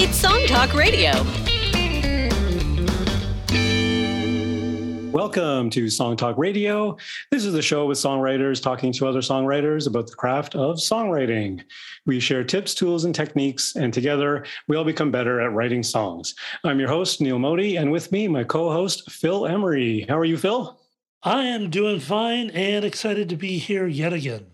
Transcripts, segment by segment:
It's Song Talk Radio. Welcome to Song Talk Radio. This is the show with songwriters talking to other songwriters about the craft of songwriting. We share tips, tools, and techniques, and together we all become better at writing songs. I'm your host, Neil Modi, and with me, my co host, Phil Emery. How are you, Phil? I am doing fine and excited to be here yet again.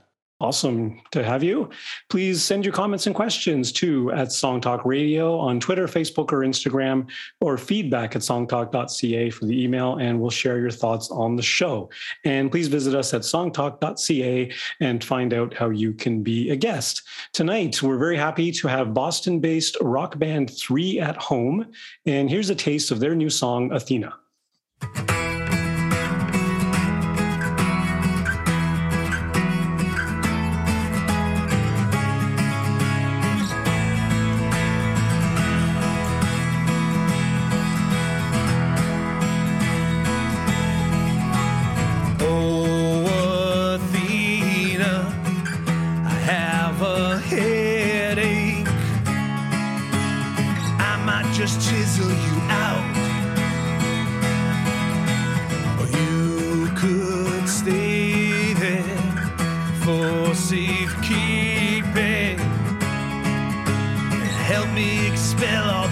Awesome to have you. Please send your comments and questions to at Song Talk Radio on Twitter, Facebook, or Instagram, or feedback at songtalk.ca for the email, and we'll share your thoughts on the show. And please visit us at songtalk.ca and find out how you can be a guest. Tonight, we're very happy to have Boston based rock band Three at Home. And here's a taste of their new song, Athena. Chisel you out. Or you could stay there for safekeeping and help me expel all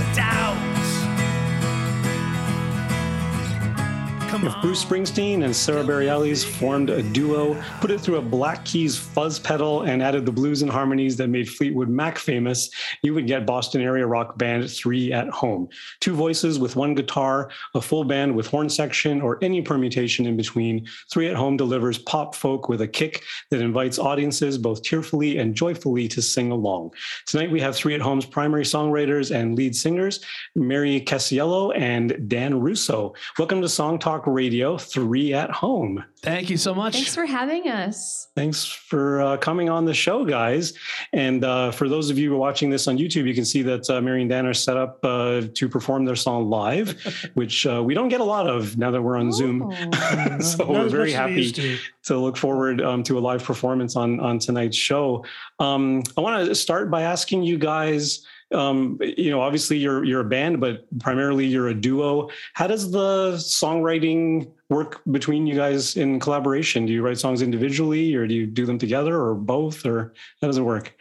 If Bruce Springsteen and Sara Bareilles formed a duo, put it through a Black Keys fuzz pedal, and added the blues and harmonies that made Fleetwood Mac famous, you would get Boston area rock band Three at Home. Two voices with one guitar, a full band with horn section, or any permutation in between. Three at Home delivers pop folk with a kick that invites audiences both tearfully and joyfully to sing along. Tonight we have Three at Home's primary songwriters and lead singers, Mary Casiello and Dan Russo. Welcome to Song Talk Radio, Three at Home. Thank you so much. Thanks for having us. Thanks for uh, coming on the show, guys. And uh, for those of you who are watching this on YouTube, you can see that uh, Mary and Dan are set up uh, to perform their song live, which uh, we don't get a lot of now that we're on Zoom. Oh. so we're very much as we happy to. to look forward um, to a live performance on on tonight's show. Um, I want to start by asking you guys. Um, you know, obviously you're you're a band, but primarily you're a duo. How does the songwriting work between you guys in collaboration? Do you write songs individually, or do you do them together, or both, or how does it work?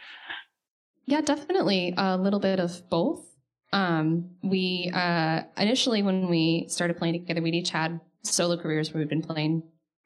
Yeah, definitely a little bit of both. Um, we uh, initially, when we started playing together, we'd each had solo careers where we'd been playing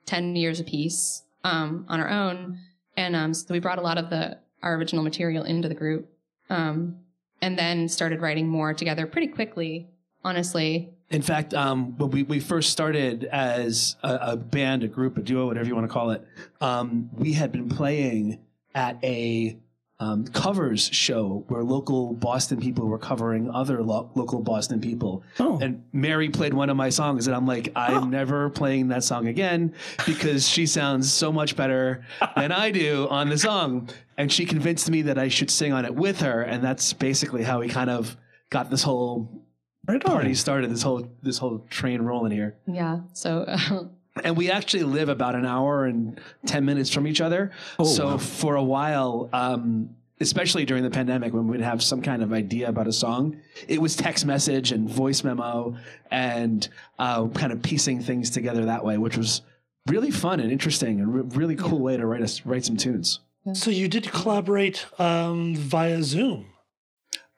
10 years apiece um, on our own. And um, so we brought a lot of the our original material into the group um, and then started writing more together pretty quickly, honestly. In fact, um, when we, we first started as a, a band, a group, a duo, whatever you want to call it, um, we had been playing at a um, covers show where local Boston people were covering other lo- local Boston people. Oh, And Mary played one of my songs, and I'm like, I'm never playing that song again because she sounds so much better than I do on the song. And she convinced me that I should sing on it with her, and that's basically how we kind of got this whole right party started, this whole this whole train rolling here. Yeah. So And we actually live about an hour and ten minutes from each other. Oh, so wow. for a while, um, especially during the pandemic, when we'd have some kind of idea about a song, it was text message and voice memo, and uh, kind of piecing things together that way, which was really fun and interesting and re- really cool way to write us write some tunes. So you did collaborate um, via Zoom.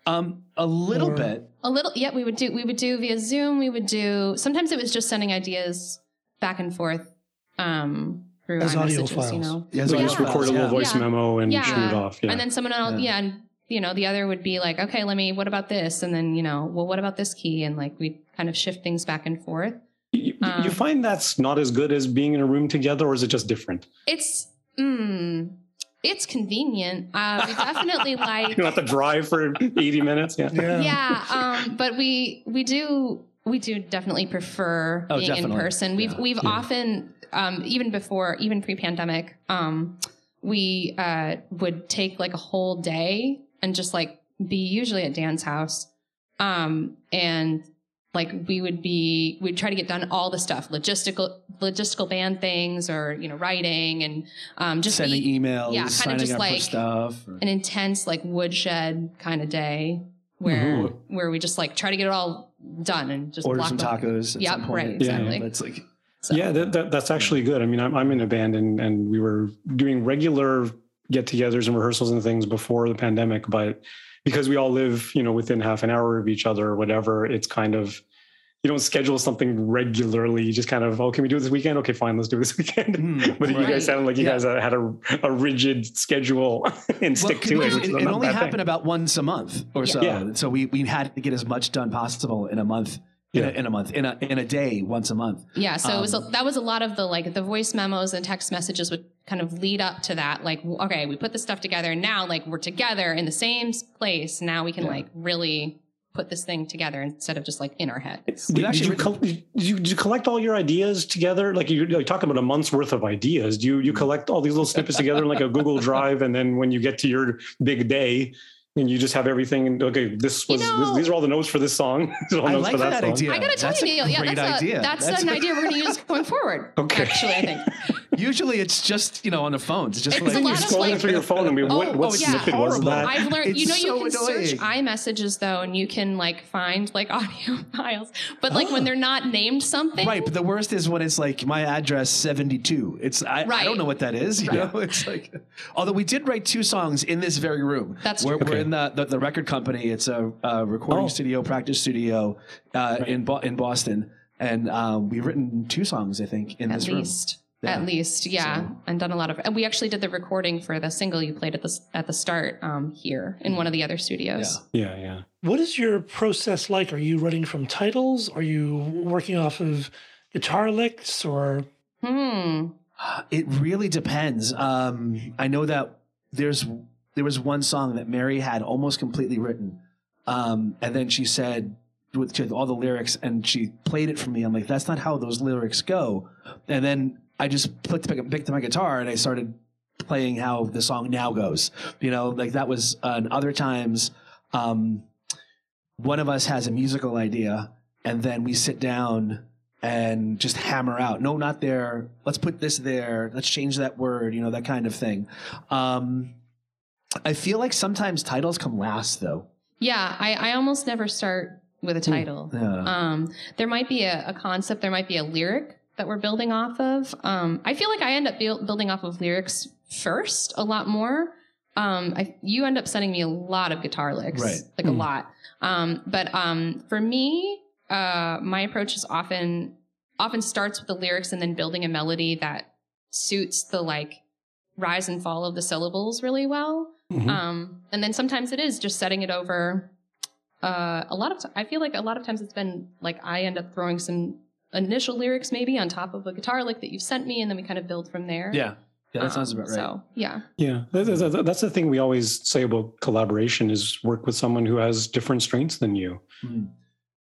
Um, a little Or- bit. A little, yeah, we would do, we would do via Zoom. We would do, sometimes it was just sending ideas back and forth um, through As audio iMessages, files. you know. Yeah, so you Yeah. just record a little Yeah. voice Yeah. memo and Yeah. shoot it off. Yeah. And then someone else, Yeah. yeah. and you know, the other would be like, okay, let me, what about this? And then, you know, well, what about this key? And like we kind of shift things back and forth. you, you um, find that's not as good as being in a room together, or is it just different? It's, mm, it's convenient. Uh, we definitely like, You don't have to drive for 80 minutes. Yeah. Yeah. yeah um but we we do we do definitely prefer Oh, being in person we've Yeah. we've Yeah. often um even before even pre-pandemic um we uh would take like a whole day and just like be usually at dan's house um and like we would be we'd try to get done all the stuff logistical logistical band things or you know writing and um just Sending be emails, yeah, kinda just like stuff. or- an intense like woodshed kind of day where where we just like try to get it all done and just Order block some them. tacos. At Yep, some point. right, Yeah. That's like So, Yeah, that, that, that's actually good. I mean, I'm, I'm in a band and, and we were doing regular get togethers and rehearsals and things before the pandemic, but because we all live, you know, within half an hour of each other or whatever, it's kind of, you don't schedule something regularly. You just kind of, oh, can we do it this weekend? Okay, fine, let's do it this weekend. Hmm, but you guys sounded like you Yeah. guys had a, a rigid schedule and stick to it. it, which it, only bad thing. happened about once a month or so. Yeah. So we, we had to get as much done possible in a month. In, Yeah. a, in a month, in a in a day, once a month. yeah, so it was a, Um, that was a lot of the like the voice memos and text messages would kind of lead up to that. Like, okay, we put this stuff together, and now like we're together in the same place. Now we can Yeah. like really put this thing together instead of just like in our head. Did, did actually you, written- col- did you did you collect all your ideas together? Like you like talking about a month's worth of ideas. Do you Mm-hmm. you collect all these little snippets together in like a Google Drive, and then when you get to your big day, and you just have everything. And okay, this You was know- this, these are all the notes for this song. These are all I notes like for that, that song. idea. I gotta tell That's you, a Neil, yeah, great that's, idea. A, that's, That's an a- idea we're going to use going forward. Okay. Actually, I think. Usually, it's just you know on the phones. It's just It's like You're lot scrolling like- through your phone and we, what, Oh, what oh, yeah. snippet was Horrible. that? I've learned, you It's know, you so can search annoying. iMessages though, and you can like find like audio files. But like when oh. they're not named something, Right, but the worst is when it's like my address seventy two. It's I, I don't know what that is. You know, it's like. Although we did write two songs in this very room. That's we're, true. we're Okay. in the, the the record company. It's a, a recording Oh. studio, practice studio uh, in Bo- in Boston, and um, we've written two songs I think in at this least. Yeah. At least, yeah, So- and done a lot of. And we actually did the recording for the single you played at the at the start um, here in one of the other studios. Yeah, yeah. What is your process like? Are you running from titles? Are you working off of guitar licks or Hmm. It really depends. Um, I know that there's there was one song that Mary had almost completely written, um, and then she said with all the lyrics, and she played it for me. I'm like, that's not how those lyrics go. And then I just picked, picked up my guitar and I started playing how the song now goes. You know, like that was. Uh, and other times, um, one of us has a musical idea, and then we sit down and just hammer out. No, not there. Let's put this there. Let's change that word. You know, that kind of thing. Um, I feel like sometimes titles come last, though. Yeah, I, I almost never start with a title. Yeah. Um, there might be a, a concept, there might be a lyric that we're building off of. Um, I feel like I end up build, building off of lyrics first a lot more. Um, I, you end up sending me a lot of guitar licks, Right. like a Hmm. lot. Um, but um, for me, uh, my approach is often often starts with the lyrics and then building a melody that suits the like rise and fall of the syllables really well. Mhm. Um, and then sometimes it is just setting it over. Uh, a lot of t- I feel like a lot of times it's been like I end up throwing some initial lyrics maybe on top of a guitar lick that you've sent me, and then we kind of build from there. yeah. Yeah, that Um, sounds about right. So yeah, Yeah, that- that- that- that's the thing we always say about collaboration is work with someone who has different strengths than you. Mm.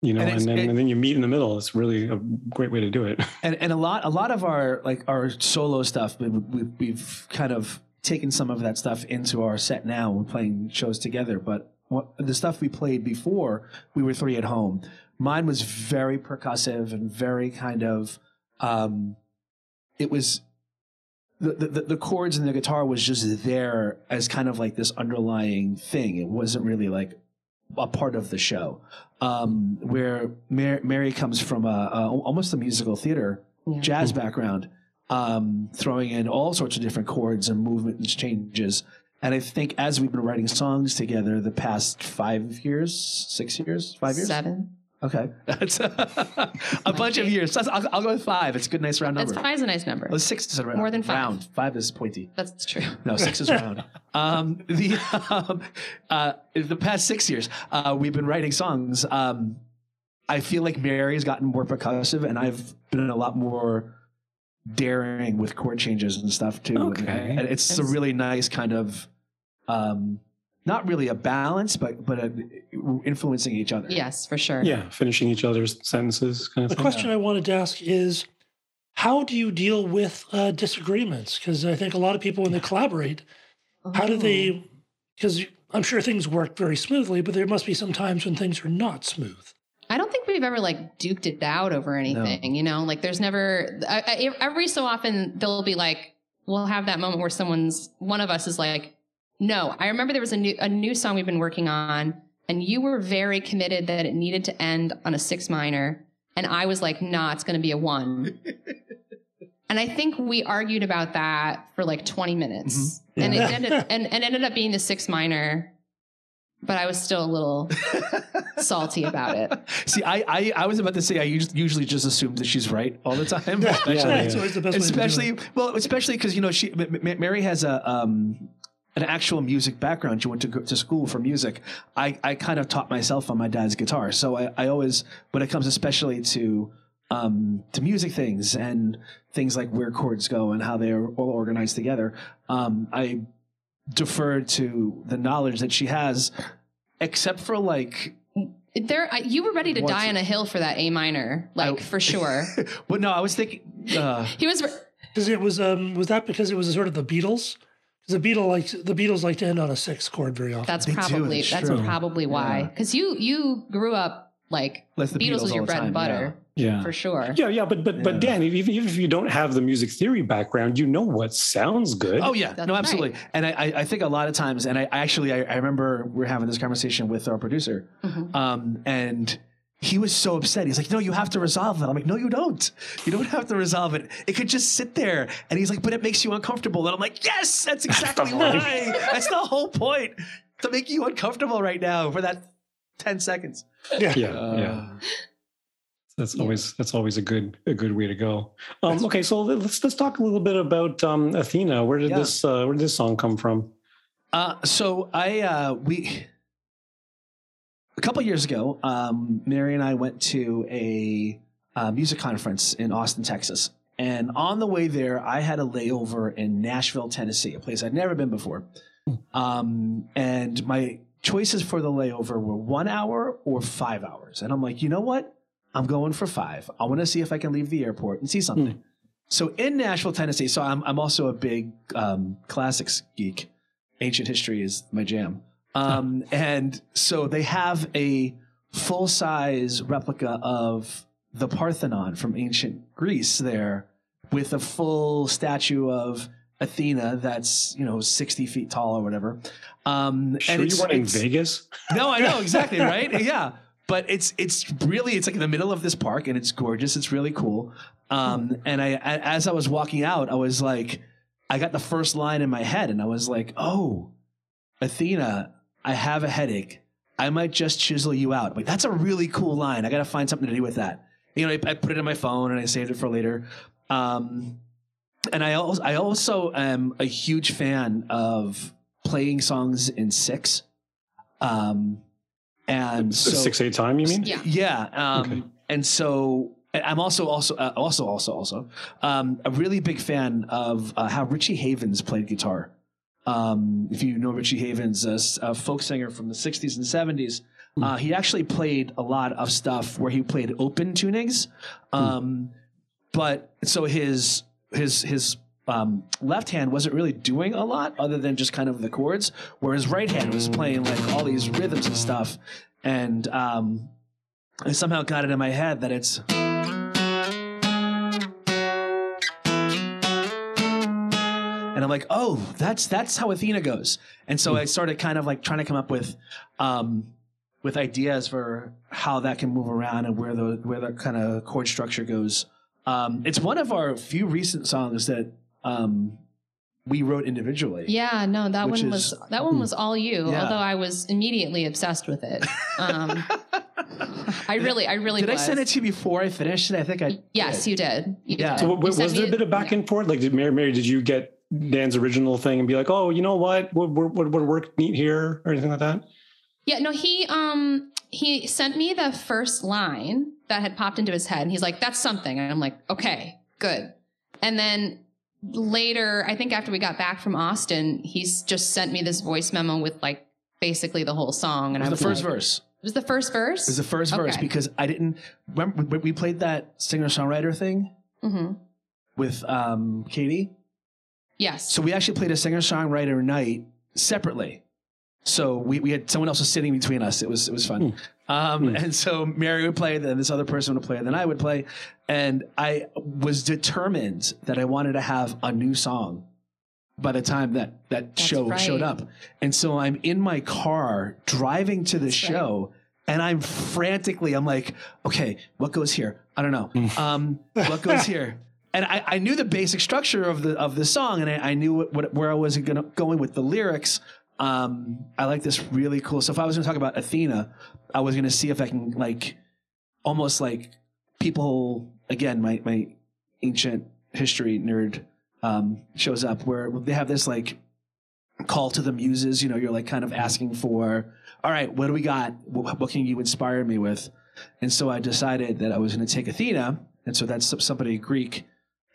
You know, And and, then it- and then you meet in the middle. It's really a great way to do it. and and a lot a lot of our like our solo stuff we, we, we've kind of taken some of that stuff into our set now. We're playing shows together but what, the stuff we played before we were three at home. Mine was very percussive and very kind of um it was the, the, the chords and the guitar was just there as kind of like this underlying thing. It wasn't really like a part of the show. Um, where Mar- Mary comes from a, a almost a musical theater Yeah. jazz background, um, throwing in all sorts of different chords and movement changes. And I think as we've been writing songs together the past five years, six years, five years, seven. okay, that's a, bunch of years. That's- I'll, I'll go with five. It's a good, nice round That's number. is a nice number. Oh, six is a round. More than five. Round. Five is pointy. That's true. No, six is round. Um, the um, uh, the past six years, uh, we've been writing songs. Um, I feel like Mary's gotten more percussive, and I've been a lot more daring with chord changes and stuff too. Okay. and it's a really nice kind of, um, not really a balance, but but a, influencing each other. Yes, for sure. yeah, finishing each other's sentences, kind of the thing. question I wanted to ask is how do you deal with uh, disagreements? Because I think a lot of people, when they collaborate, how do Oh. they? Because I'm sure things work very smoothly, but there must be some times when things are not smooth. I don't think we've ever like duked it out over anything, you know? Like there's never, I, I, every so often there'll be like, we'll have that moment where someone's, one of us is like, no. I remember there was a new, a new song we've been working on and you were very committed that it needed to end on a six minor, and I was like, nah, it's going to be a one. and I think we argued about that for like 20 minutes, Mhm. and it ended and, and ended up being the six minor. But I was still a little salty about it. See, I, I, I was about to say I usually just assume that she's right all the time. Yeah, especially, yeah. It's always the best way to do especially well, especially because you know she M- M- Mary has a um an actual music background. She went to to school for music. I, I kind of taught myself on my dad's guitar, so I, I always when it comes especially to um to music things and things like where chords go and how they're all organized together, um I defer to the knowledge that she has, except for like There, I, you were ready to Once- die on a hill for that A minor, like I- for sure. but no, I was thinking. Uh, He was. Because it was um was that because it was sort of the Beatles? Because the Beatles like the Beatles like to end on a six chord very often. That's They probably it's that's true. probably why. Yeah. Because you you grew up like Like the Beatles, Beatles was your all the bread and butter Yeah. For sure. Yeah, yeah, but but but Dan, even, even if you don't have the music theory background, you know what sounds good. Oh yeah, That's no, right. absolutely. And I, I, I think a lot of times, and I, I actually, I, I remember we are having this conversation with our producer, Mhm. um, and he was so upset. He's like, "No, you have to resolve it." I'm like, "No, you don't. You don't have to resolve it. It could just sit there." And he's like, "But it makes you uncomfortable." And I'm like, "Yes, that's exactly why. That's the whole point to make you uncomfortable right now for that ten seconds." yeah. yeah, Uh, yeah. That's always that's always a good a good way to go. Um, okay, so let's let's talk a little bit about um, Athena. Where did Yeah. this uh, where did this song come from? Uh, so I uh, we a couple years ago, um, Mary and I went to a uh, music conference in Austin, Texas, and on the way there, I had a layover in Nashville, Tennessee, a place I'd never been before. Um, and my choices for the layover were one hour or five hours, and I'm like, you know what? I'm going for five. I want to see if I can leave the airport and see something. So in Nashville, Tennessee, so I'm I'm also a big um, classics geek ancient history is my jam. Um, and so they have a full size replica of the Parthenon from ancient Greece there with a full statue of Athena that's, you know, 60 feet tall or whatever. Um, Sure, you weren't in Vegas. no, I know exactly, right? Yeah, but it's it's really it's like in the middle of this park and it's gorgeous. It's really cool. Um, and I as I was walking out, I was like, I got the first line in my head, and I was like, oh, Athena, I have a headache. I might just chisel you out. Like that's a really cool line. I got to find something to do with that. You know, I, I put it in my phone and I saved it for later. Um, and I also I also am a huge fan of playing songs in six. Um, and so Six eight time, you mean? Yeah. yeah. Um, Okay. And so I- I'm also also uh, also also also um, a really big fan of uh, how Richie Havens played guitar. Um, if you know Richie Havens, a folk singer from the 60s and 70s, uh, he actually played a lot of stuff where he played open tunings. Um, But so his his his um, left hand wasn't really doing a lot other than just kind of the chords, where his right hand was playing like all these rhythms and stuff. And um, I somehow got it in my head that it's. And I'm like, oh, that's that's how Athena goes. And so I started kind of like trying to come up with um, with ideas for how that can move around and where the where the kind of chord structure goes. Um, it's one of our few recent songs that um, we wrote individually. Yeah, no, that Which one is- was that one was all you. Yeah. Although I was immediately obsessed with it. Um, I really, I really Did I send it to you before I finished it? I think I. Yes, did. you did. You Yeah. did. So w- sent was there a bit of back yeah. and forth? Like, did Mary, Mary, did you get Dan's original thing and be like, oh, you know what, would would, would, would work neat here or anything like that? Yeah, no, he um he sent me the first line that had popped into his head, and he's like, "That's something," and I'm like, "Okay, good." And then later, I think after we got back from Austin, he's just sent me this voice memo with like basically the whole song, It and was I the first like- verse. It was the first verse. It was the first verse because I didn't remember we played that singer songwriter thing hmm with um, Katie. Yes. So we actually played a singer songwriter night separately. So we, we had someone else was sitting between us. It was it was fun. Um, Hmm. And so Mary would play, then this other person would play, then I would play, and I was determined that I wanted to have a new song by the time that that That's show right. showed up. And so I'm in my car driving to the right. show and I'm frantically, I'm like, okay, what goes here? I don't know. Um, what goes here? And I, I knew the basic structure of the of the song, and I, I knew what, what where I was gonna, going with the lyrics. Um, I like this really cool. So if I was going to talk about Athena, I was to see if I can like almost like people again, my my ancient history nerd um, shows up where they have this like call to the muses. You know, you're like kind of asking for, all right, what do we got? What, what can you inspire me with? And so I decided that I was going to take Athena, and so that's somebody Greek.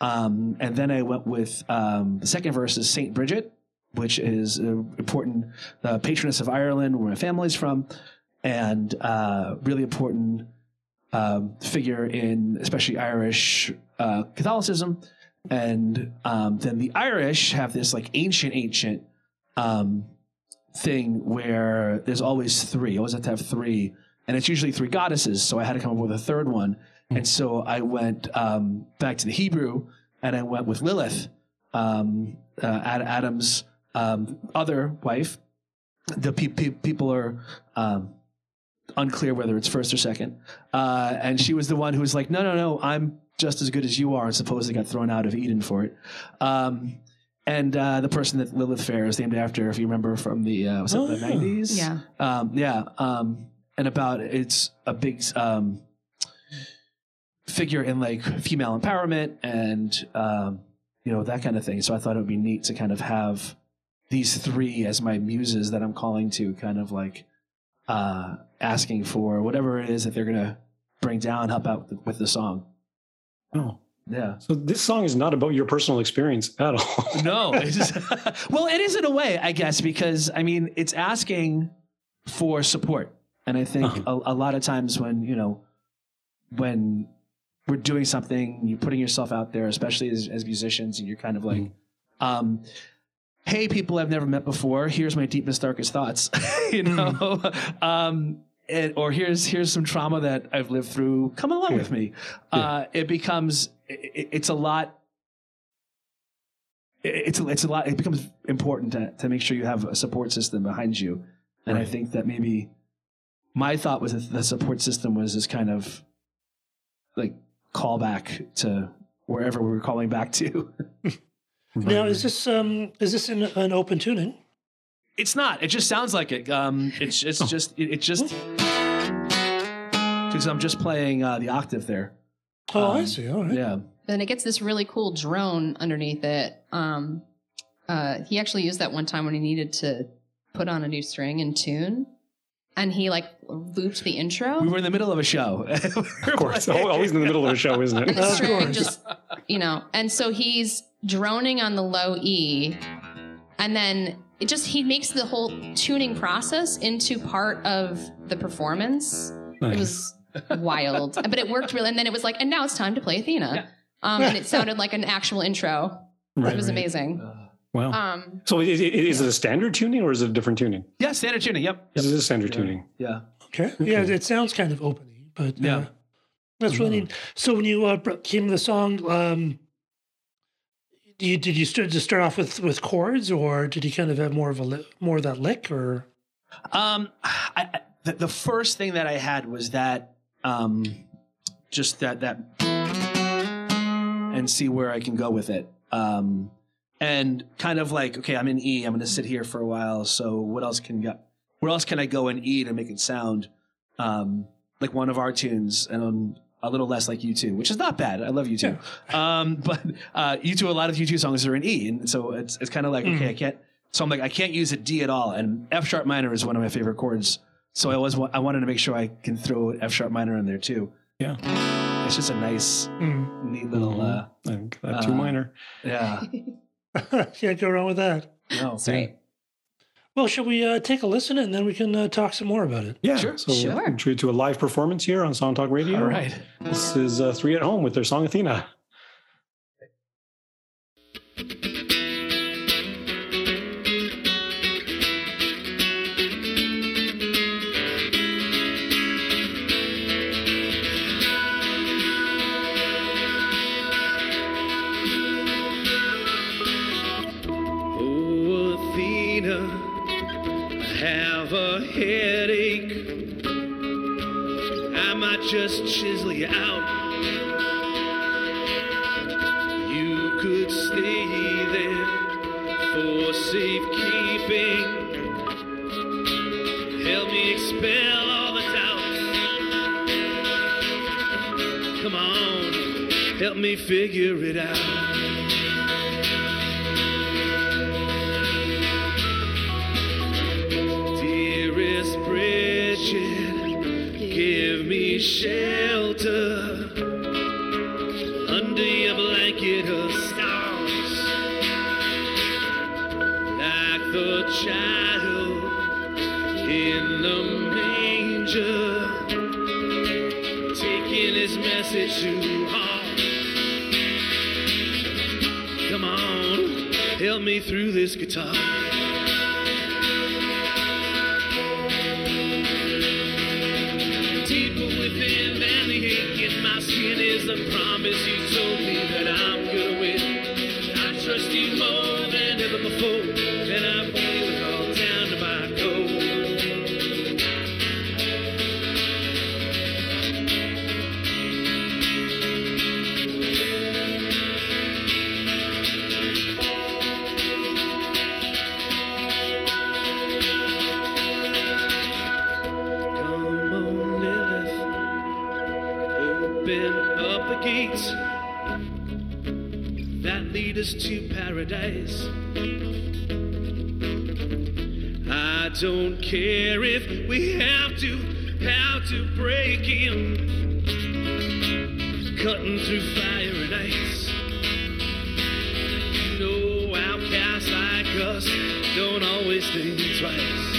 Um, and then I went with um, the second verse is Saint Bridget, which is an important uh, patroness of Ireland, where my family's from, and uh, really important um, figure in especially Irish uh, Catholicism. And um, then the Irish have this like ancient, ancient um, thing where there's always three. You always have to have three, and it's usually three goddesses. So I had to come up with a third one, and so I went um, back to the Hebrew, and I went with Lilith, um, uh, Adam's um, other wife. The pe- pe- people are um, unclear whether it's first or second, uh, and she was the one who was like, "No, no, no, I'm just as good as you are," and supposedly got thrown out of Eden for it. Um, and uh, the person that Lilith Fair is named after, if you remember from the uh, was it Oh, the nineties? Yeah. um, yeah, um, and about it's a big um, figure in like female empowerment and um, you know that kind of thing. So I thought it would be neat to kind of have these three as my muses that I'm calling to, kind of like uh, asking for whatever it is that they're gonna bring down, help out with, with the song. Oh. Yeah. So this song is not about your personal experience at all. No. It's well, it is in a way, I guess, because I mean, it's asking for support, and I think a, a lot of times when you know, when we're doing something, you're putting yourself out there, especially as, as musicians, and you're kind of like, um, "Hey, people I've never met before. Here's my deepest, darkest thoughts," you know. um, and, or here's here's some trauma that I've lived through. Come along Yeah. with me. Uh, it becomes it, it's a lot it's a, it's a lot. It becomes important to, to make sure you have a support system behind you, and I think that maybe my thought was that the support system was this kind of like callback to wherever we were calling back to. Now, is this um is this in an open tuning? it's not. It just sounds like it. Um, it's it's just it, it just because I'm just playing uh, the octave there. Oh, I Um, see. All right. Yeah. Then it gets this really cool drone underneath it. Um, uh, he actually used that one time when he needed to put on a new string and tune, and he like looped the intro. We were in the middle of a show. Of course, always in the middle of a show, isn't and it? the Of string just you know and so he's droning on the low e and then it just he makes the whole tuning process into part of the performance it was wild but it worked really and then it was like and now it's time to play athena um, and it sounded like an actual intro Right, it was right. amazing Wow. um, so is it, is it a standard tuning or is it a different tuning? yeah, standard tuning. Yep. This yep. is a standard Yeah. tuning. Yeah. Okay. Yeah, it sounds kind of openy, but Yeah. uh, that's really neat. So when you uh, came to the song, um, do you, did you start to start off with with chords, or did you kind of have more of a li- more of that lick, or Um, I, I, the, the first thing that I had was that, um, just that that, and see where I can go with it. Um, and kind of like, okay, I'm in E. I'm going to sit here for a while. So what else can go? Where else can I go in E to make it sound um, like one of our tunes and a little less like U2, which is not bad. I love U2. Um, but uh, U2, a lot of U2 songs are in E, and so it's it's kind of like okay, I can't. So I'm like, I can't use a D at all, and F sharp minor is one of my favorite chords. So I always wa- I wanted to make sure I can throw F sharp minor in there too. Yeah. It's just a nice, Mm. neat little. Uh, I think that too Uh, minor. yeah. can't go wrong with that? No. that's right Well, shall we uh, take a listen and then we can uh, talk some more about it? Yeah. Sure. So Sure. we're treated to a live performance here on Song Talk Radio. All right. This is uh, Three at Home with their song Athena. Out. You could stay there for safekeeping. Help me expel all the doubt. Come on, help me figure it out. Give me shelter under your blanket of stars, like the child in the manger, taking his message to heart. Come on, help me through this guitar. Don't care if we have to, have to break in, cutting through fire and ice. You know, outcasts like us don't always think twice.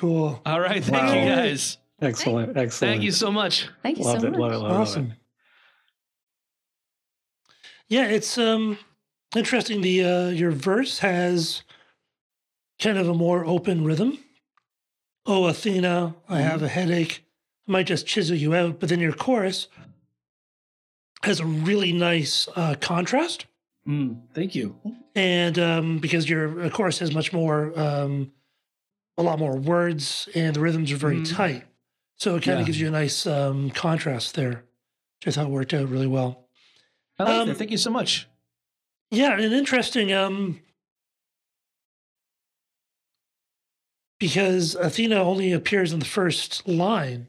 Cool. All right, thank Wow. you guys. Excellent. Excellent. Thank you so much. Thank you Love so it. much. Love it. Love it. Love Awesome. it. Yeah, it's um interesting. The uh, your verse has kind of a more open rhythm. Oh, Athena, I have a headache. I might just chisel you out. But then your chorus has a really nice uh, contrast, Mm, thank you. and um, because your uh, chorus has much more, um, a lot more words, and the rhythms are very Mhm. tight. So it kind Yeah. of gives you a nice um, contrast there, which I thought worked out really well. I like Um, that. Thank you so much. Yeah, and interesting um because Athena only appears in the first line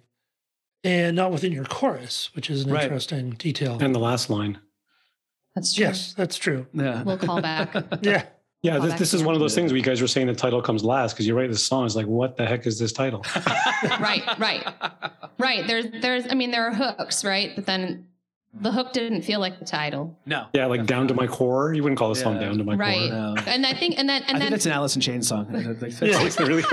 and not within your chorus, which is an Right. interesting detail. And the last line. That's true. yes, that's true. Yeah. We'll call back. Yeah. Yeah, this, this is one of those things where you guys were saying the title comes last because you write this song. It's like, what the heck is this title? right, right, right. There's, there's. I mean, there are hooks, right? But then the hook didn't feel like the title, No. Yeah, like down to my core. You wouldn't call the song Yeah. down to my right? core. No. And I think, and then, and think then, it's an Alice in Chains song. Yeah. It's really.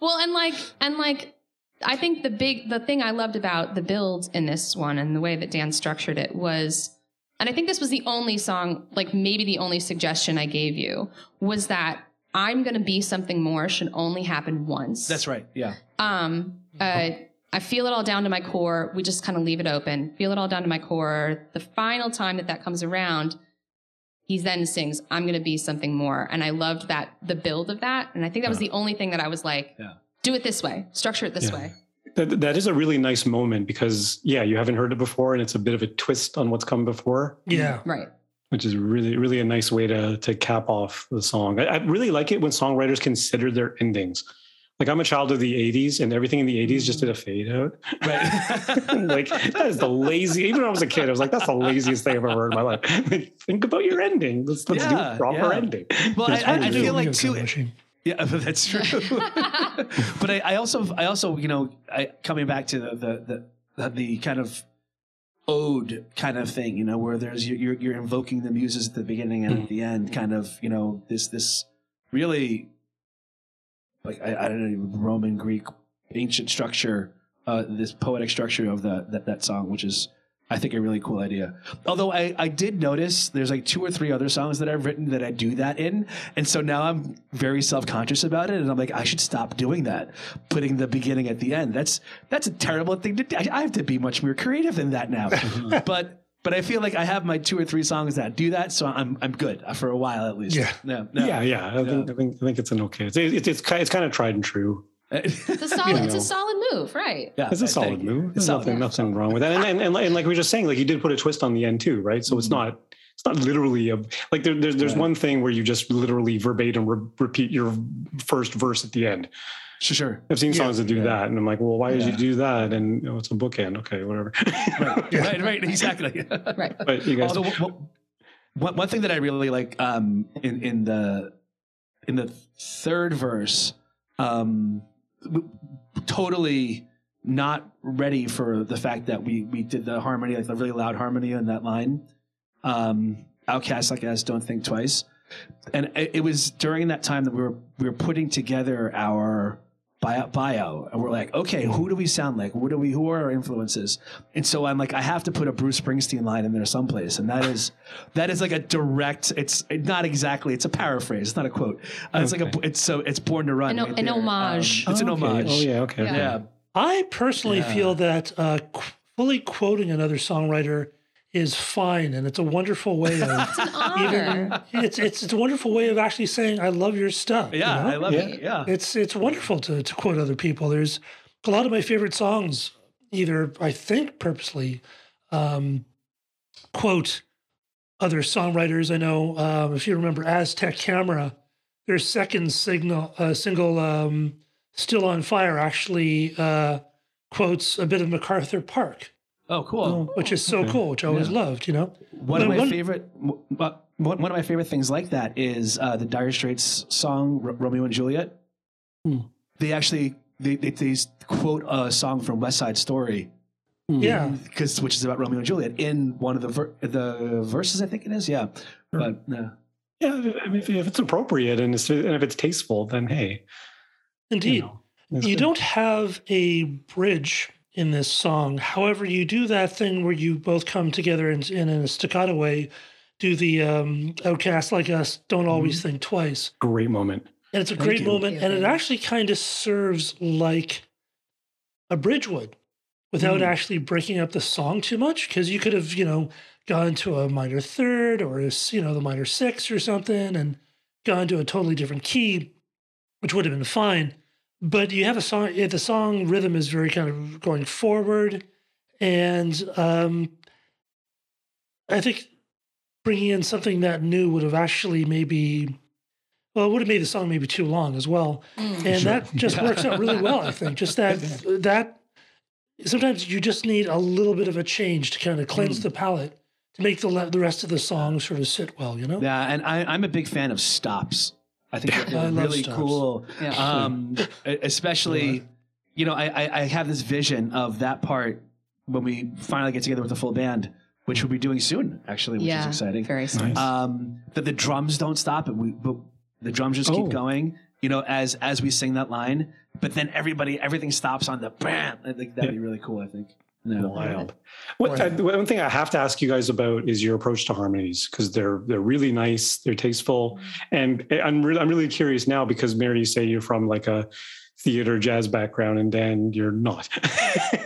well, and like, and like, I think the big, the thing I loved about the build in this one and the way that Dan structured it was, and I think this was the only song, like maybe the only suggestion I gave you was that I'm going to be something more should only happen once. That's right. Yeah. Um, uh, I feel it all down to my core. We just kind of leave it open. Feel it all down to my core. The final time that that comes around, he then sings, "I'm going to be something more." And I loved that the build of that. And I think that was the only thing that I was like, Yeah. "Do it this way. Structure it this Yeah. way." That, that is a really nice moment because, yeah, you haven't heard it before and it's a bit of a twist on what's come before. Yeah. Mm-hmm. Right. which is really really a nice way to to cap off the song. I, I really like it when songwriters consider their endings. Like I'm a child of the '80s, and everything in the '80s just did a fade out. Right. like that is the lazy. Even when I was a kid, I was like, "That's the laziest thing I've ever heard in my life." Like, think about your ending. Let's let's do a proper yeah. ending. Well, I, It's I, I really feel like Video too. Yeah, that's true. but I, I also, I also, you know, I, coming back to the, the the the kind of ode kind of thing, you know, where there's you're you're invoking the muses at the beginning and at the end, kind of, you know, this this really like I, I don't know Roman Greek ancient structure, uh, this poetic structure of the that, that song, which is I think a really cool idea. Although I, I did notice there's like two or three other songs that I've written that I do that in. And so now I'm very self conscious about it. And I'm like, I should stop doing that, putting the beginning at the end. That's that's a terrible thing to do. I, I have to be much more creative than that now. but but I feel like I have my two or three songs that do that. So I'm I'm good for a while at least. Yeah. No, no. Yeah, yeah. I think I think I think it's an okay. It's it's it's, it's kind of tried and true. It's a solid, it's know. a solid move, right? Yeah, It's a I solid think. move. It's There's solid. nothing nothing wrong with that. And and, and and like we were just saying, like you did put a twist on the end too, right? So it's not it's not literally a like there, there's there's Right. one thing where you just literally verbatim re- repeat your first verse at the end. Sure, sure. I've seen songs that do Yeah. that, and I'm like, well, why did you do that? And you know, it's a bookend. Okay, whatever. Right, right, right, exactly. Right. but you guys, Although one- one, one thing that I really like um, in in the in the third verse, um, w- totally not ready for the fact that we we did the harmony, like the really loud harmony in that line. Um, Outcasts like us don't think twice, and it, it was during that time that we were we were putting together our bio, bio and we're like okay who do we sound like what do we who are our influences and so i'm like i have to put a bruce springsteen line in there someplace and that is that is like a direct it's not exactly it's a paraphrase it's not a quote uh, it's like a it's so it's born to run An- right an homage. Um, it's an Oh, okay. homage Oh yeah, okay. Yeah. okay. yeah I personally Yeah. feel that uh, qu- fully quoting another songwriter is fine, and it's a wonderful way of It's an honor. it's it's it's a wonderful way of actually saying I love your stuff. you yeah know? i love Yeah. it yeah It's it's wonderful to to quote other people. There's a lot of my favorite songs, either I think purposely, um, quote other songwriters. I know um, if you remember Aztec Camera, their second signal uh, single, um, "Still on Fire," actually uh, quotes a bit of MacArthur Park, oh cool which is so cool, which I always Yeah. loved. You know, One of my one- favorite, w- uh, one one of my favorite things like that is uh, the Dire Straits song R- "Romeo and Juliet." Hmm. They actually they, they they quote a song from West Side Story, yeah. because which is about Romeo and Juliet in one of the ver- the verses, I think it is. Yeah, but uh, Yeah, I mean, if, if it's appropriate and, it's, and if it's tasteful, then hey, Indeed. you know, You good. don't have a bridge in this song. However, you do that thing where you both come together and, and in a staccato way, do the um, outcast like us, don't always think twice. great moment. And it's a Thank great you. moment. Thank And you. it actually kind of serves like a bridge would without Mm. actually breaking up the song too much. Because you could have, you know, gone to a minor third or, a s- you know, the minor six or something and gone to a totally different key, which would have been fine. But you have a song, the song rhythm is very kind of going forward. And um, I think bringing in something that new would have actually maybe, well, it would have made the song maybe too long as well. Mm. And that just works out really well, I think. Just that, that sometimes you just need a little bit of a change to kind of cleanse the palate to make the, the rest of the song sort of sit well, you know? yeah, and I, I'm a big fan of stops. I think they're I really cool. Yeah. um, especially you know I, I, I have this vision of that part when we finally get together with the full band which we'll be doing soon actually which is exciting Very soon. Nice. um, that the drums don't stop and we but the drums just Oh. keep going you know as as we sing that line but then everybody everything stops on the bam I think that'd be really cool I think no. Wild. What, I, one thing I have to ask you guys about is your approach to harmonies because they're they're really nice, they're tasteful, and I'm really I'm really curious now because Mary, you say you're from like a theater jazz background, and Dan, you're not.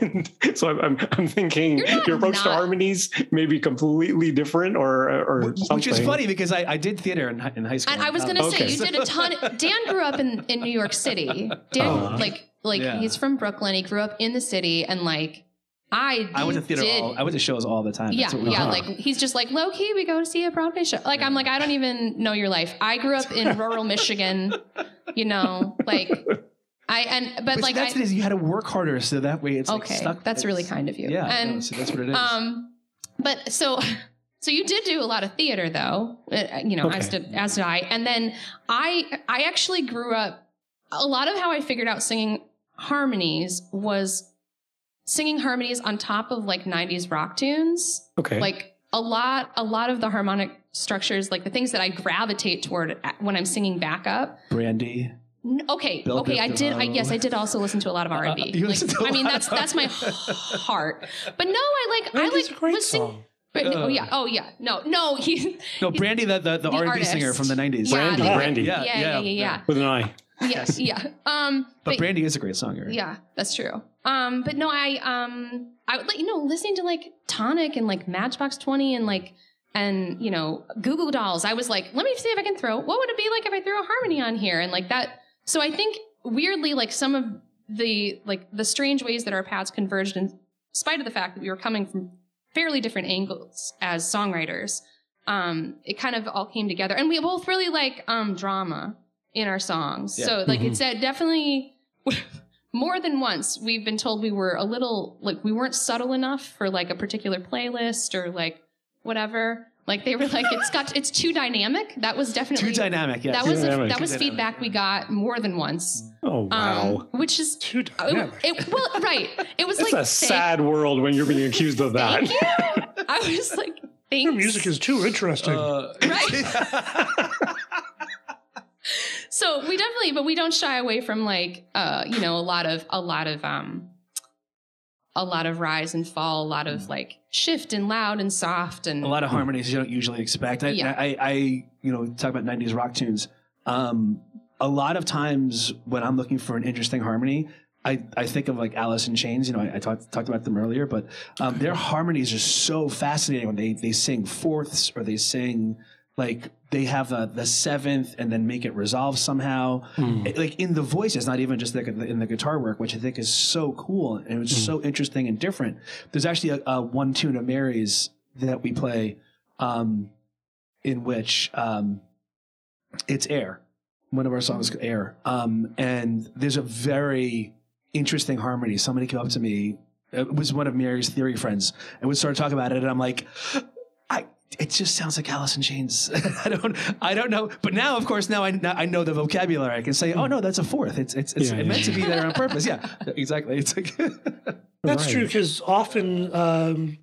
And so I'm, I'm I'm thinking You're not your approach to harmonies may be completely different, or or Which something. is funny because I, I did theater in, in high school. And I was gonna Okay. say you did a ton. Dan grew up in, in New York City. Dan Uh-huh. like like Yeah. he's from Brooklyn. He grew up in the city and like I I went to theater. did. All, I went to shows all the time. yeah, yeah. Like he's just like low key. We go to see a Broadway show. Like I'm like I don't even know your life. I grew up in rural Michigan. You know, like I and but, But like that's I, it is. You had to work harder, so that way it's like, okay, stuck. that's really kind of you. Yeah, and no, so that's what it is. um, but so so you did do a lot of theater though. Uh, You know, as did as did I. And then I I actually grew up. A lot of how I figured out singing harmonies was singing harmonies on top of like 90s rock tunes Okay. like a lot a lot of the harmonic structures like the things that i gravitate toward when i'm singing backup Brandy. Okay Bill okay i did i Biv yes i did also listen to a lot of r&b Uh, you Like, listen to a i mean that's of- that's my heart but no i like i like a great was sing- song. but, oh Uh. yeah oh yeah no no he No, Brandy, the the, the, The R&B singer from the '90s. Yeah, Brandy, the- Brandy. Yeah, yeah yeah yeah yeah With an eye. Yes, yeah um But Brandy is a great song. right? Yeah, that's true. Um, but no, I um, I would like you know listening to like Tonic and like Matchbox Twenty and like and you know Goo Goo Dolls. I was like, let me see if I can throw. What would it be like if I threw a harmony on here and like that? So I think weirdly, like some of the like the strange ways that our paths converged, in spite of the fact that we were coming from fairly different angles as songwriters, um, it kind of all came together, and we both really like um drama in our songs. Yeah. So like it's uh, definitely more than once we've been told we were a little like we weren't subtle enough for like a particular playlist or like whatever. Like they were like it's got it's too dynamic. That was definitely Too dynamic. Yeah. that Too was a, dynamic. that Too was dynamic. feedback we got more than once. Oh wow. Um, which is Too it, dynamic. it- well right. It was it's like a thank- sad world when you're being accused of that. Thank you. I was like, thanks. Your music is too interesting. Uh, Right. so we definitely but we don't shy away from like uh you know a lot of a lot of um a lot of rise and fall a lot of like shift and loud and soft and a lot of harmonies you don't usually expect. I, Yeah. I, I, you know, talk about '90s rock tunes. Um, a lot of times when I'm looking for an interesting harmony, I, I think of like Alice in Chains. You know, I, I talked talked about them earlier, but um, their harmonies are so fascinating when they they sing fourths or they sing like they have the, the seventh and then make it resolve somehow. Hmm. It- like in the voices, not even just like in the guitar work, which I think is so cool and it was Mm. so interesting and different. There's actually a, a one tune of Mary's that we play, um, in which um, it's Air, one of our songs, Air, um, and there's a very interesting harmony. Somebody came up to me, it was one of Mary's theory friends, and we started talking about it, and I'm like. It just sounds like Alice in Chains. I don't, I don't know. But now, of course, now I, now I know the vocabulary. I can say, "Oh no, that's a fourth. It's it's, it's Yeah, it yeah, meant to be there on purpose." Yeah, exactly. It's like That's Right. true because often um,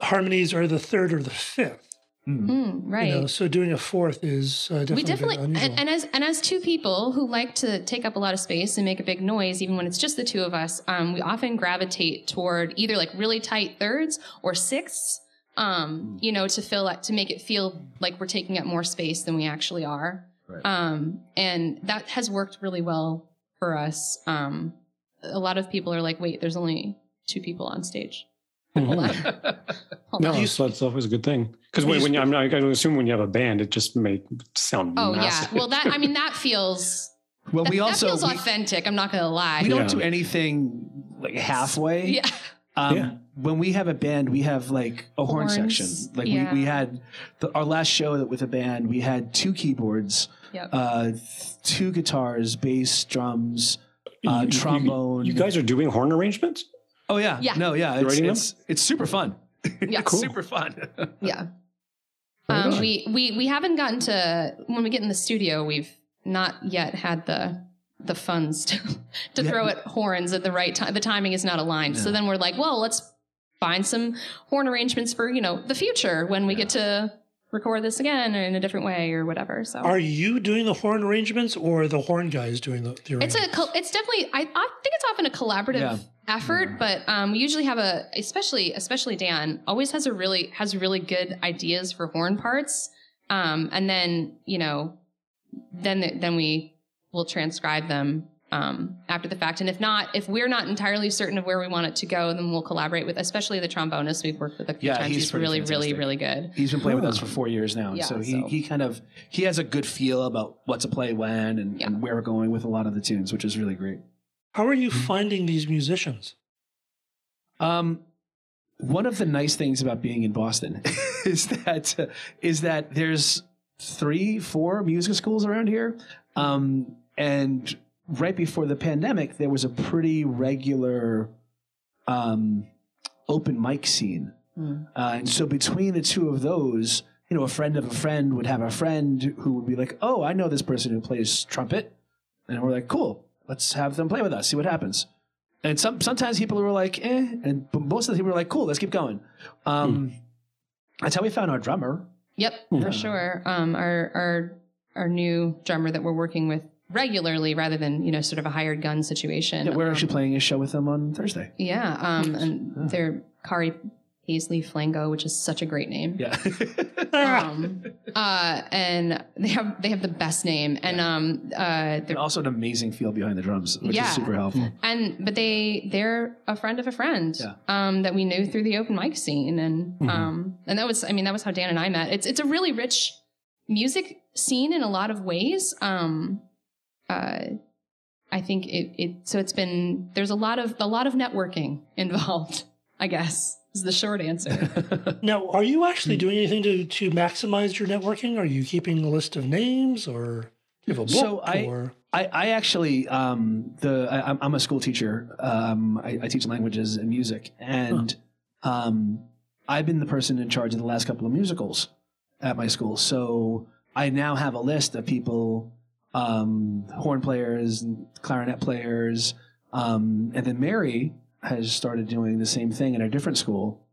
harmonies are the third or the fifth. Mm, right You know, so doing a fourth is uh, definitely, we definitely very unusual. and, and as and as two people who like to take up a lot of space and make a big noise even when it's just the two of us um, we often gravitate toward either like really tight thirds or sixths um, you know to fill it to make it feel like we're taking up more space than we actually are Right. um, and that has worked really well for us um, a lot of people are like wait there's only two people on stage hold on hold No, on so that's always a good thing. Because when, when you, I'm not, I assume when you have a band, it just may sound oh massive. yeah well that i mean that feels well, that, we that also feels we, authentic i'm not gonna lie we don't Yeah. do anything like halfway. yeah Um, Yeah. When we have a band, we have like a horn Horns, section. Like yeah. we, we had the, our last show with a band, we had two keyboards, Yep. uh, two guitars, bass, drums, uh, you- trombone. You, guys are doing horn arrangements? oh yeah, Yeah. no, yeah, it's it's, it's super fun. Yeah. it's Cool. super fun. Yeah. Um, we, we we haven't gotten to when we get in the studio, we've not yet had the the funds to, to Yeah. throw at horns at the right time. The timing is not aligned. So then we're like, well, let's find some horn arrangements for, you know, the future when we get to record this again or in a different way or whatever. So Are you doing the horn arrangements or the horn guys doing the, the it's a col- it's definitely I, I think it's often a collaborative Yeah. effort but um, we usually have a especially especially dan always has a really has really good ideas for horn parts um, and then you know then then we will transcribe them um, after the fact and if not if we're not entirely certain of where we want it to go then we'll collaborate with especially the trombonist we've worked with a few Yeah, times he's he's, really really fantastic. really good He's been playing with us for four years now, Yeah, so he so- he kind of he has a good feel about what to play when and, Yeah. and where we're going with a lot of the tunes, which is really great. How are you finding these musicians? Um, one of the nice things about being in Boston is that uh, is that there's three, four music schools around here, um, and right before the pandemic, there was a pretty regular um, open mic scene, uh, and so between the two of those, you know, a friend of a friend would have a friend who would be like, "Oh, I know this person who plays trumpet," and we're like, "Cool, let's have them play with us, see what happens." And some sometimes people were like, "Eh," and but most of the people were like, "Cool, let's keep going." Um, That's how we found our drummer. Yep, for sure. Um, our our our new drummer that we're working with regularly, rather than you know sort of a hired gun situation. Yeah, we're Um, actually playing a show with them on Thursday. Yeah, um, and they're Kari Paisley Flango, which is such a great name. Yeah, Um, uh, and they have they have the best name, and um, uh, they're also an amazing feel behind the drums, which Yeah. is super helpful. and but they they're a friend of a friend Yeah. um, that we knew through the open mic scene, and um, and that was I mean that was how Dan and I met. It's it's a really rich music scene in a lot of ways. Um, uh, I think it it so it's been there's a lot of a lot of networking involved. I guess is the short answer. Now, are you actually Hmm. doing anything to, to maximize your networking? Are you keeping a list of names or do you have a book? So I- or I, I actually um, the I, I'm- I'm a school teacher. Um, I, I teach languages and music, and um, I've been the person in charge of the last couple of musicals at my school. So I now have a list of people, um, horn players, and clarinet players, um, and then Mary has started doing the same thing in a different school.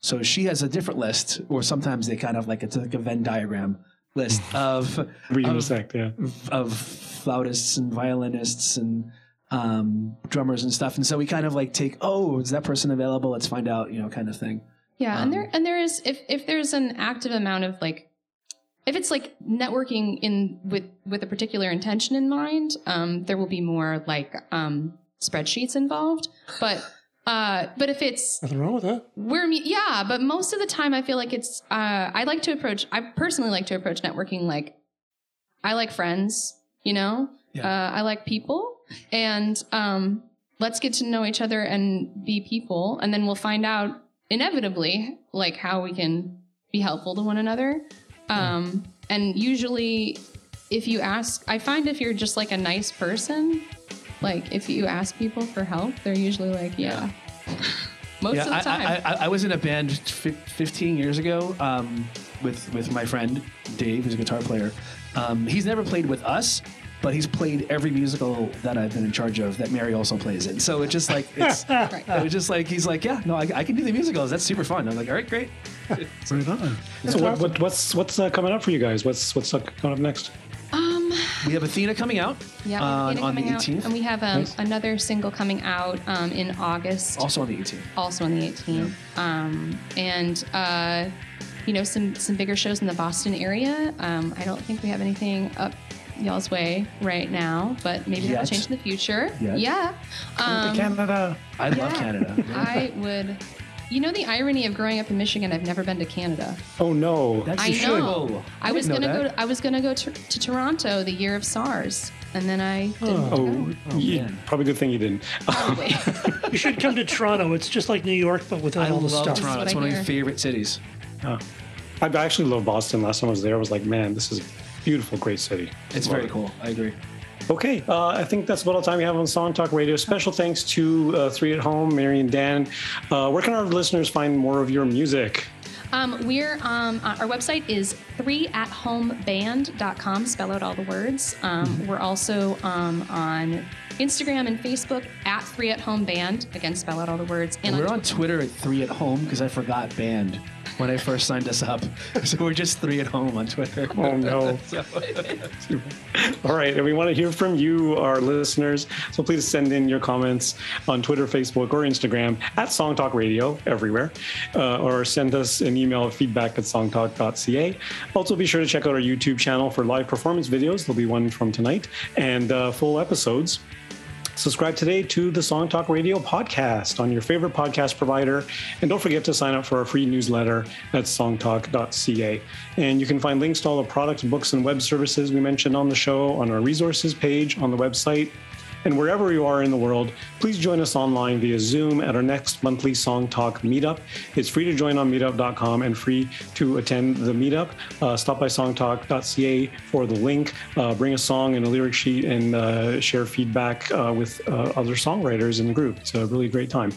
So she has a different list, or sometimes they kind of like it's like a Venn diagram list of Reading Um, yeah. of flautists and violinists and um, drummers and stuff. And so we kind of like take, oh, is that person available? Let's find out, you know, kind of thing. Yeah, Um, and there and there is if if there's an active amount of like if it's like networking in with with a particular intention in mind, um, there will be more like um, spreadsheets involved. But uh, but if it's nothing wrong with that? we're yeah, but most of the time I feel like it's uh, I like to approach I personally like to approach networking like I like friends, you know, Yeah. uh, I like people, and um, let's get to know each other and be people, and then we'll find out inevitably like how we can be helpful to one another. Um, and usually, if you ask, I find if you're just like a nice person, like if you ask people for help, they're usually like, yeah. Most of the time. I, I, I was in a band f- 15 years ago um, with, with my friend Dave, who's a guitar player. Um, he's never played with us, but he's played every musical that I've been in charge of that Mary also plays in. So it's just like, it's, Right. it was just like, he's like, yeah, no, I, I can do the musicals. That's super fun. I'm like, all right, great. Right on. So what, what, what's what's uh, coming up for you guys? What's what's uh, coming up next? um, We have Athena coming out yeah, on, Athena on the coming out, 18th. and we have um, Nice. another single coming out um, in August, also on the 18th. also on the 18th. Um, and uh, you know, some some bigger shows in the Boston area. Um, I don't think we have anything up y'all's way right now, but maybe that will change in the future. Yet. Yeah. Um, Canada. I love Yeah. Canada. I would. You know the irony of growing up in Michigan. I've never been to Canada. Oh no. That's I you should. know. I, was gonna go. To, I was gonna go to, to Toronto the year of SARS, and then I didn't. Oh, go. you- oh, man. probably good thing you didn't. Oh, probably. You should come to Toronto. It's just like New York, but without I all the love stuff. Toronto. what It's I one of my favorite cities. I I actually love Boston. Last time I was there, I was like, man, this is a beautiful, great city. It's Love very it. cool. I agree. Okay, uh, I think that's about all the time we have on Song Talk Radio. Special thanks to uh, Three at Home, Mary and Dan. Uh, where can our listeners find more of your music? Um, we're um, uh, our website is threeathomeband.com. Spell out all the words. Um, we're also um, on Instagram and Facebook at Three at Home Band. Again, spell out all the words. And We're on on Twitter at three at home because I forgot band when I first signed us up. So we're just three at home on Twitter. Oh, no. All right, and we want to hear from you, our listeners. So please send in your comments on Twitter, Facebook, or Instagram at Song Talk Radio everywhere, uh, or send us an email at feedback at songtalk.ca. Also, be sure to check out our YouTube channel for live performance videos. There'll be one from tonight and uh, full episodes. Subscribe today to the Song Talk Radio podcast on your favorite podcast provider. And don't forget to sign up for our free newsletter at songtalk.ca. And you can find links to all the products, books, and web services we mentioned on the show on our resources page on the website. And wherever you are in the world, please join us online via Zoom at our next monthly Song Talk meetup. It's free to join on meetup.com and free to attend the meetup. Uh, stop by songtalk.ca for the link. Uh, bring a song and a lyric sheet and uh, share feedback uh, with uh, other songwriters in the group. It's a really great time.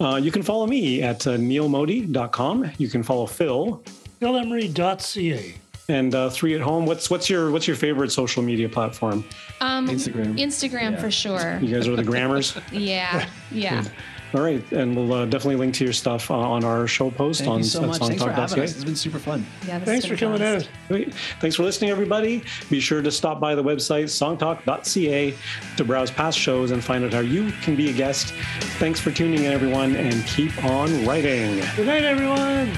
Uh, you can follow me at neilmodi.com. You can follow Phil PhilEmery.ca. and uh, three at home. What's what's your what's your favorite social media platform? Um, Instagram. Instagram for sure. You guys are the grammars. Yeah, yeah. All right, and we'll uh, definitely link to your stuff uh, on our show post Thank on you so at much. Thanks for having us. It's been super fun. yeah Thanks for coming blast. out. Great. Thanks for listening, everybody. Be sure to stop by the website songtalk.ca to browse past shows and find out how you can be a guest. Thanks for tuning in, everyone, and keep on writing. Good night, everyone.